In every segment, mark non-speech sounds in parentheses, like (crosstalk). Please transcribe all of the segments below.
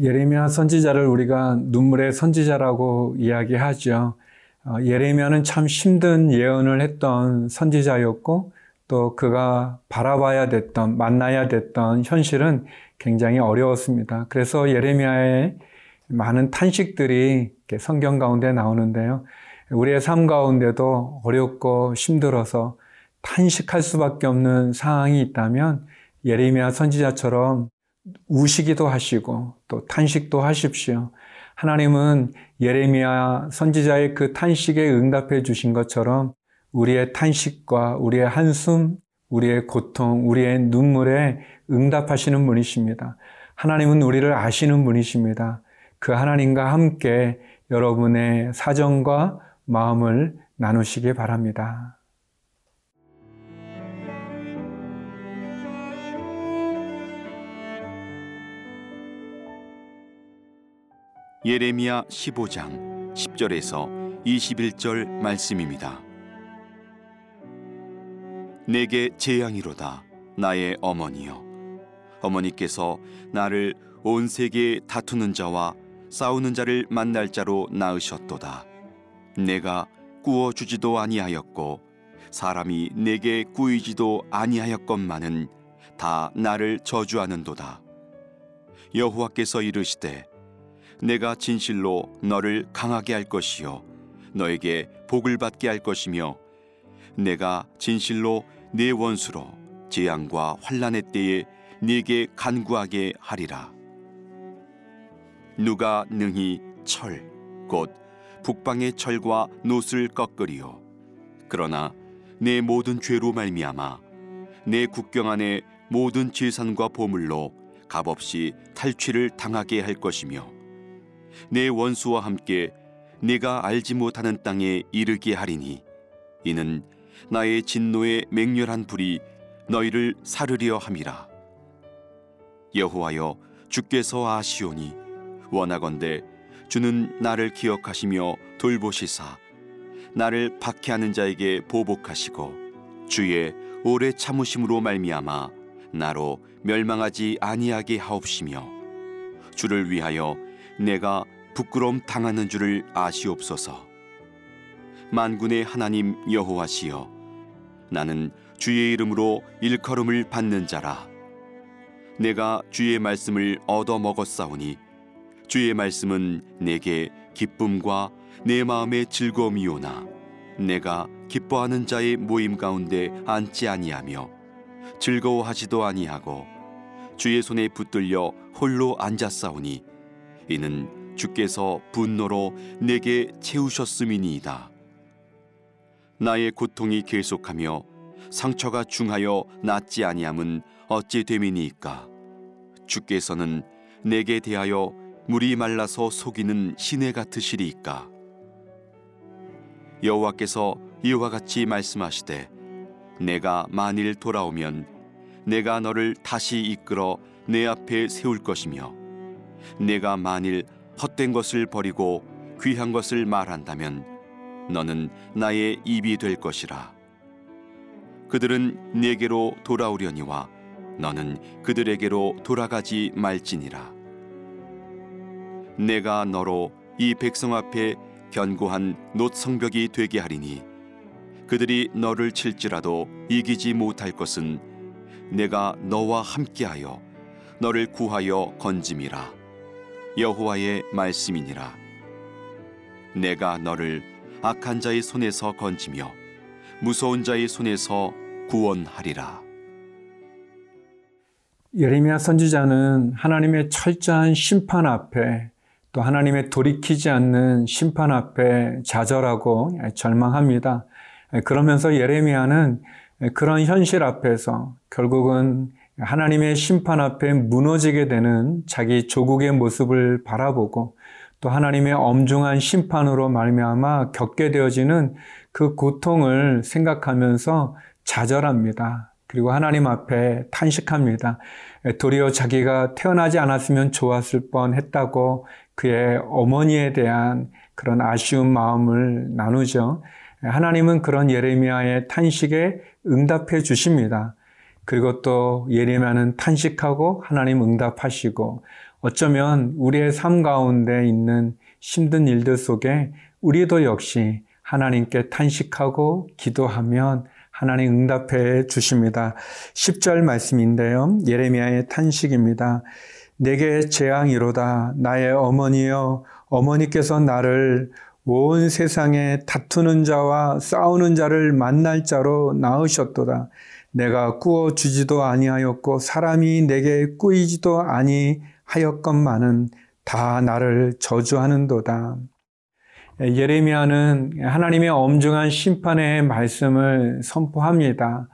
예레미야 선지자를 우리가 눈물의 선지자라고 이야기하죠. 어, 예레미야는 참 힘든 예언을 했던 선지자였고 또 그가 바라봐야 됐던 만나야 됐던 현실은 굉장히 어려웠습니다. 그래서 예레미야의 많은 탄식들이 성경 가운데 나오는데요. 우리의 삶 가운데도 어렵고 힘들어서 탄식할 수밖에 없는 상황이 있다면 예레미야 선지자처럼 우시기도 하시고 또 탄식도 하십시오. 하나님은 예레미야 선지자의 그 탄식에 응답해 주신 것처럼 우리의 탄식과 우리의 한숨, 우리의 고통, 우리의 눈물에 응답하시는 분이십니다. 하나님은 우리를 아시는 분이십니다. 그 하나님과 함께 여러분의 사정과 마음을 나누시기 바랍니다. 예레미야 15장 10절에서 21절 말씀입니다. 내게 재앙이로다 나의 어머니여. 어머니께서 나를 온 세계에 다투는 자와 싸우는 자를 만날 자로 낳으셨도다. 내가 구워 주지도 아니하였고 사람이 내게 구이지도 아니하였건만은 다 나를 저주하는도다. 여호와께서 이르시되 내가 진실로 너를 강하게 할 것이요 너에게 복을 받게 할 것이며 내가 진실로 내 원수로 재앙과 환란의 때에 네게 간구하게 하리라. 누가 능히 철 곧 북방의 철과 노을 꺾으리요? 그러나 내 모든 죄로 말미암아 내 국경 안에 모든 재산과 보물로 값없이 탈취를 당하게 할 것이며 내 원수와 함께 내가 알지 못하는 땅에 이르게 하리니 이는 나의 진노의 맹렬한 불이 너희를 사르려 함이라. 여호와여 주께서 아시오니 원하건대 주는 나를 기억하시며 돌보시사 나를 박해하는 자에게 보복하시고 주의 오래 참으심으로 말미암아 나로 멸망하지 아니하게 하옵시며 주를 위하여 내가 부끄러움 당하는 줄을 아시옵소서. 만군의 하나님 여호와시여, 나는 주의 이름으로 일컬음을 받는 자라. 내가 주의 말씀을 얻어 먹었사오니 주의 말씀은 내게 기쁨과 내 마음의 즐거움이오나 내가 기뻐하는 자의 모임 가운데 앉지 아니하며 즐거워하지도 아니하고 주의 손에 붙들려 홀로 앉았사오니 이는 주께서 분노로 내게 채우셨음이니이다. 나의 고통이 계속하며 상처가 중하여 낫지 아니함은 어찌 됨이니이까? 주께서는 내게 대하여 물이 말라서 속이는 시내 같으시리이까? 여호와께서 이와 같이 말씀하시되 내가 만일 돌아오면 내가 너를 다시 이끌어 내 앞에 세울 것이며 내가 만일 헛된 것을 버리고 귀한 것을 말한다면 너는 나의 입이 될 것이라. 그들은 내게로 돌아오려니와 너는 그들에게로 돌아가지 말지니라. 내가 너로 이 백성 앞에 견고한 노성벽이 되게 하리니 그들이 너를 칠지라도 이기지 못할 것은 내가 너와 함께하여 너를 구하여 건짐이라. 여호와의 말씀이니라 내가 너를 악한 자의 손에서 건지며 무서운 자의 손에서 구원하리라 예레미야 선지자는 하나님의 철저한 심판 앞에 또 하나님의 돌이키지 않는 심판 앞에 좌절하고 절망합니다. 그러면서 예레미야는 그런 현실 앞에서 결국은 하나님의 심판 앞에 무너지게 되는 자기 조국의 모습을 바라보고 또 하나님의 엄중한 심판으로 말미암아 겪게 되어지는 그 고통을 생각하면서 좌절합니다. 그리고 하나님 앞에 탄식합니다. 도리어 자기가 태어나지 않았으면 좋았을 뻔 했다고 그의 어머니에 대한 그런 아쉬운 마음을 나누죠. 하나님은 그런 예레미야의 탄식에 응답해 주십니다. 그리고 또 예레미야는 탄식하고 하나님 응답하시고 어쩌면 우리의 삶 가운데 있는 힘든 일들 속에 우리도 역시 하나님께 탄식하고 기도하면 하나님 응답해 주십니다. 10절 말씀인데요. 예레미야의 탄식입니다. 내게 재앙이로다. 나의 어머니여, 어머니께서 나를 온 세상에 다투는 자와 싸우는 자를 만날 자로 낳으셨도다. 내가 꾸어 주지도 아니하였고 사람이 내게 꾸이지도 아니하였건만은 다 나를 저주하는도다. 예레미야는 하나님의 엄중한 심판의 말씀을 선포합니다.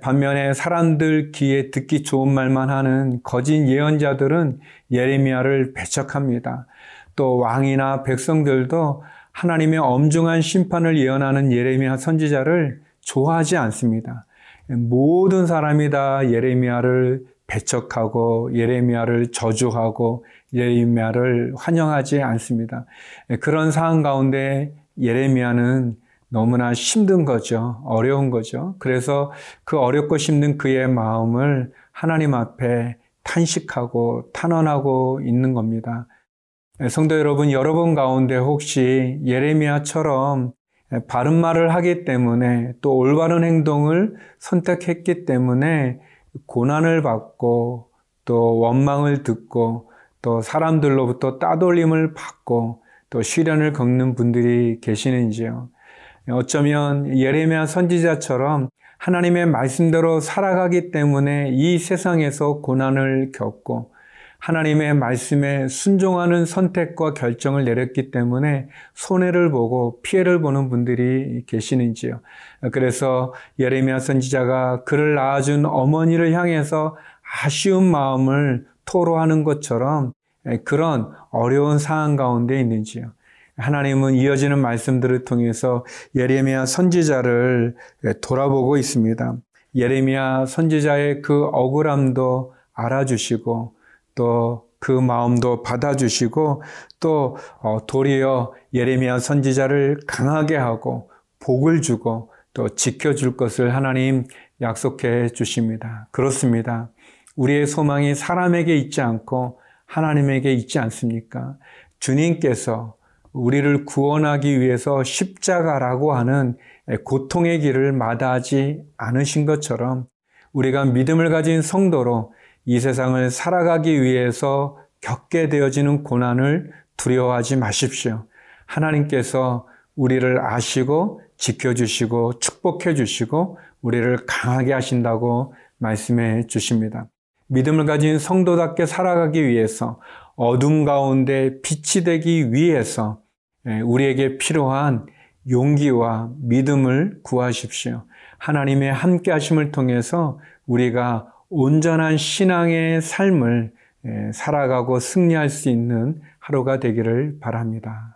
반면에 사람들 귀에 듣기 좋은 말만 하는 거짓 예언자들은 예레미야를 배척합니다. 또 왕이나 백성들도 하나님의 엄중한 심판을 예언하는 예레미야 선지자를 좋아하지 않습니다. 모든 사람이 다 예레미야를 배척하고 예레미야를 저주하고 예레미야를 환영하지 않습니다. 그런 상황 가운데 예레미야는 너무나 힘든 거죠. 어려운 거죠. 그래서 그 어렵고 힘든 그의 마음을 하나님 앞에 탄식하고 탄원하고 있는 겁니다. 성도 여러분, 여러분 가운데 혹시 예레미야처럼 바른 말을 하기 때문에 또 올바른 행동을 선택했기 때문에 고난을 받고 또 원망을 듣고 또 사람들로부터 따돌림을 받고 또 시련을 겪는 분들이 계시는지요. 어쩌면 예레미야 선지자처럼 하나님의 말씀대로 살아가기 때문에 이 세상에서 고난을 겪고 하나님의 말씀에 순종하는 선택과 결정을 내렸기 때문에 손해를 보고 피해를 보는 분들이 계시는지요. 그래서 예레미야 선지자가 그를 낳아준 어머니를 향해서 아쉬운 마음을 토로하는 것처럼 그런 어려운 상황 가운데 있는지요. 하나님은 이어지는 말씀들을 통해서 예레미야 선지자를 돌아보고 있습니다. 예레미야 선지자의 그 억울함도 알아주시고 또 그 마음도 받아주시고 또 어, 도리어 예레미야 선지자를 강하게 하고 복을 주고 또 지켜줄 것을 하나님 약속해 주십니다. 그렇습니다. 우리의 소망이 사람에게 있지 않고 하나님에게 있지 않습니까? 주님께서 우리를 구원하기 위해서 십자가라고 하는 고통의 길을 마다하지 않으신 것처럼 우리가 믿음을 가진 성도로 이 세상을 살아가기 위해서 겪게 되어지는 고난을 두려워하지 마십시오. 하나님께서 우리를 아시고 지켜주시고 축복해 주시고 우리를 강하게 하신다고 말씀해 주십니다. 믿음을 가진 성도답게 살아가기 위해서 어둠 가운데 빛이 되기 위해서 우리에게 필요한 용기와 믿음을 구하십시오. 하나님의 함께 하심을 통해서 우리가 온전한 신앙의 삶을 살아가고 승리할 수 있는 하루가 되기를 바랍니다.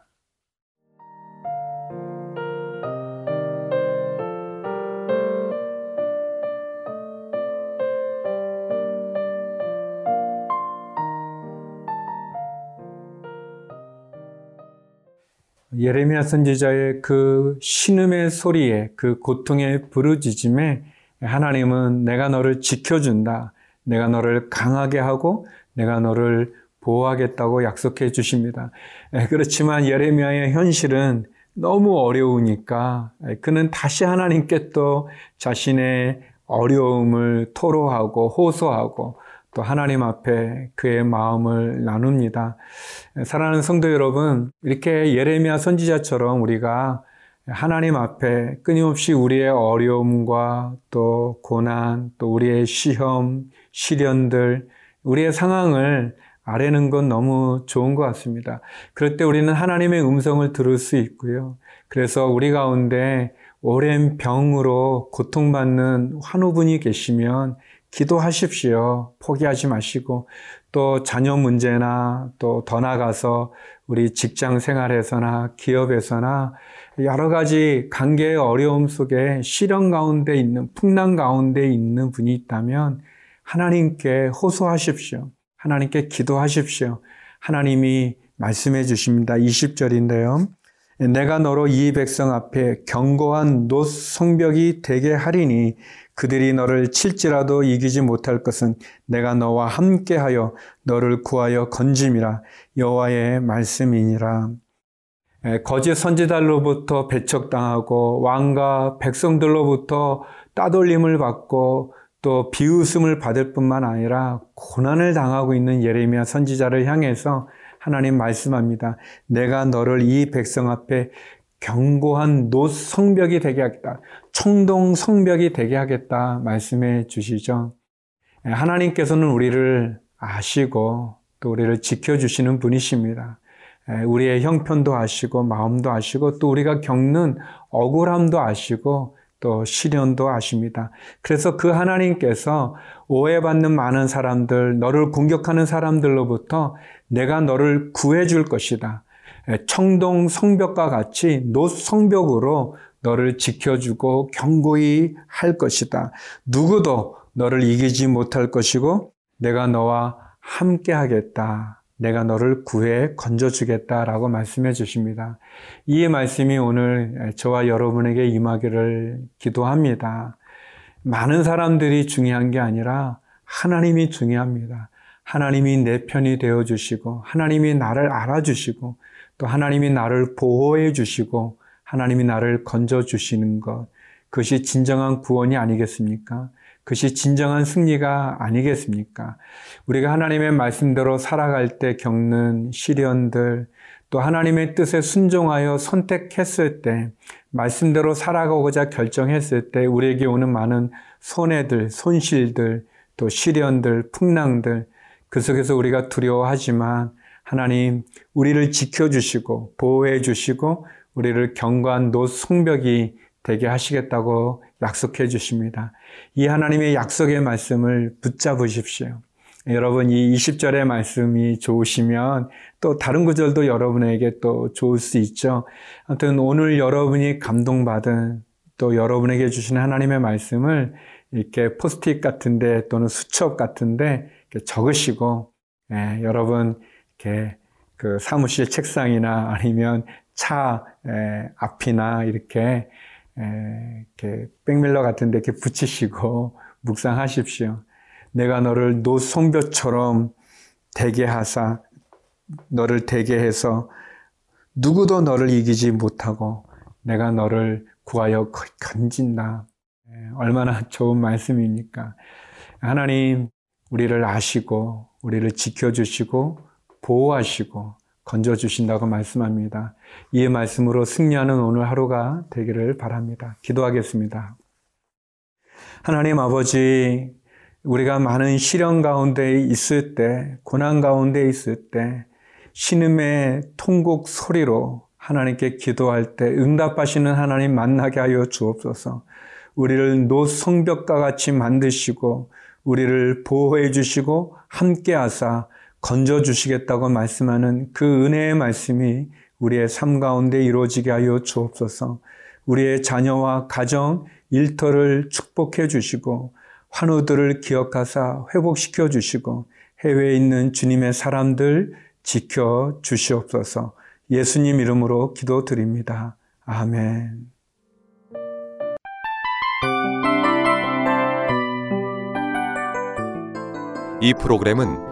예레미야 선지자의 그 신음의 소리에 그 고통의 부르짖음에 하나님은 내가 너를 지켜준다. 내가 너를 강하게 하고 내가 너를 보호하겠다고 약속해 주십니다. 그렇지만 예레미야의 현실은 너무 어려우니까 그는 다시 하나님께 또 자신의 어려움을 토로하고 호소하고 또 하나님 앞에 그의 마음을 나눕니다. 사랑하는 성도 여러분, 이렇게 예레미야 선지자처럼 우리가 하나님 앞에 끊임없이 우리의 어려움과 또 고난, 또 우리의 시험, 시련들, 우리의 상황을 아뢰는 건 너무 좋은 것 같습니다. 그럴 때 우리는 하나님의 음성을 들을 수 있고요. 그래서 우리 가운데 오랜 병으로 고통받는 환우분이 계시면 기도하십시오. 포기하지 마시고 또 자녀 문제나 또 더 나가서 우리 직장 생활에서나 기업에서나 여러 가지 관계의 어려움 속에 시련 가운데 있는, 풍랑 가운데 있는 분이 있다면 하나님께 호소하십시오. 하나님께 기도하십시오. 하나님이 말씀해 주십니다. 20절인데요. 내가 너로 이 백성 앞에 견고한 노 성벽이 되게 하리니 그들이 너를 칠지라도 이기지 못할 것은 내가 너와 함께하여 너를 구하여 건짐이라 여호와의 말씀이니라. 거짓 선지달로부터 배척당하고 왕과 백성들로부터 따돌림을 받고 또 비웃음을 받을 뿐만 아니라 고난을 당하고 있는 예레미야 선지자를 향해서 하나님 말씀합니다. 내가 너를 이 백성 앞에 견고한 노 성벽이 되게 하겠다. 청동 성벽이 되게 하겠다. 말씀해 주시죠. 하나님께서는 우리를 아시고 또 우리를 지켜주시는 분이십니다. 우리의 형편도 아시고 마음도 아시고 또 우리가 겪는 억울함도 아시고 또 시련도 아십니다. 그래서 그 하나님께서 오해받는 많은 사람들, 너를 공격하는 사람들로부터 내가 너를 구해줄 것이다. 청동 성벽과 같이 노 성벽으로 너를 지켜주고 경고히 할 것이다. 누구도 너를 이기지 못할 것이고 내가 너와 함께 하겠다. 내가 너를 구해 건져주겠다라고 말씀해 주십니다. 이 말씀이 오늘 저와 여러분에게 임하기를 기도합니다. 많은 사람들이 중요한 게 아니라 하나님이 중요합니다. 하나님이 내 편이 되어 주시고, 하나님이 나를 알아주시고, 또 하나님이 나를 보호해 주시고, 하나님이 나를 건져 주시는 것. 그것이 진정한 구원이 아니겠습니까? 그것이 진정한 승리가 아니겠습니까? 우리가 하나님의 말씀대로 살아갈 때 겪는 시련들, 또 하나님의 뜻에 순종하여 선택했을 때, 말씀대로 살아가고자 결정했을 때, 우리에게 오는 많은 손해들, 손실들, 또 시련들, 풍랑들, 그 속에서 우리가 두려워하지만, 하나님, 우리를 지켜주시고, 보호해 주시고, 우리를 경관 노 성벽이 되게 하시겠다고 약속해 주십니다. 이 하나님의 약속의 말씀을 붙잡으십시오. 여러분 이 20절의 말씀이 좋으시면 또 다른 구절도 여러분에게 또 좋을 수 있죠. 아무튼 오늘 여러분이 감동받은 또 여러분에게 주신 하나님의 말씀을 이렇게 포스트잇 같은데 또는 수첩 같은데 적으시고 예, 여러분 이렇게 그 사무실 책상이나 아니면 차 에, 앞이나 이렇게 이렇게 백밀러 같은 데 이렇게 붙이시고 (laughs) 묵상하십시오. 내가 너를 노송벽처럼 되게 하사 너를 되게 해서 누구도 너를 이기지 못하고 내가 너를 구하여 건진다. 얼마나 (laughs) 좋은 말씀입니까? 하나님, 우리를 아시고, 우리를 지켜주시고, 보호하시고, 건져주신다고 말씀합니다. 이 말씀으로 승리하는 오늘 하루가 되기를 바랍니다. 기도하겠습니다. 하나님 아버지, 우리가 많은 시련 가운데 있을 때, 고난 가운데 있을 때, 신음의 통곡 소리로 하나님께 기도할 때 응답하시는 하나님 만나게 하여 주옵소서. 우리를 노성벽과 같이 만드시고, 우리를 보호해 주시고, 함께 하사, 건져 주시겠다고 말씀하는 그 은혜의 말씀이 우리의 삶 가운데 이루어지게 하여 주옵소서. 우리의 자녀와 가정, 일터를 축복해 주시고 환우들을 기억하사 회복시켜 주시고 해외에 있는 주님의 사람들 지켜 주시옵소서. 예수님 이름으로 기도드립니다. 아멘. 이 프로그램은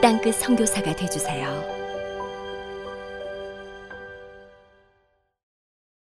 땅끝 성교사가 되주세요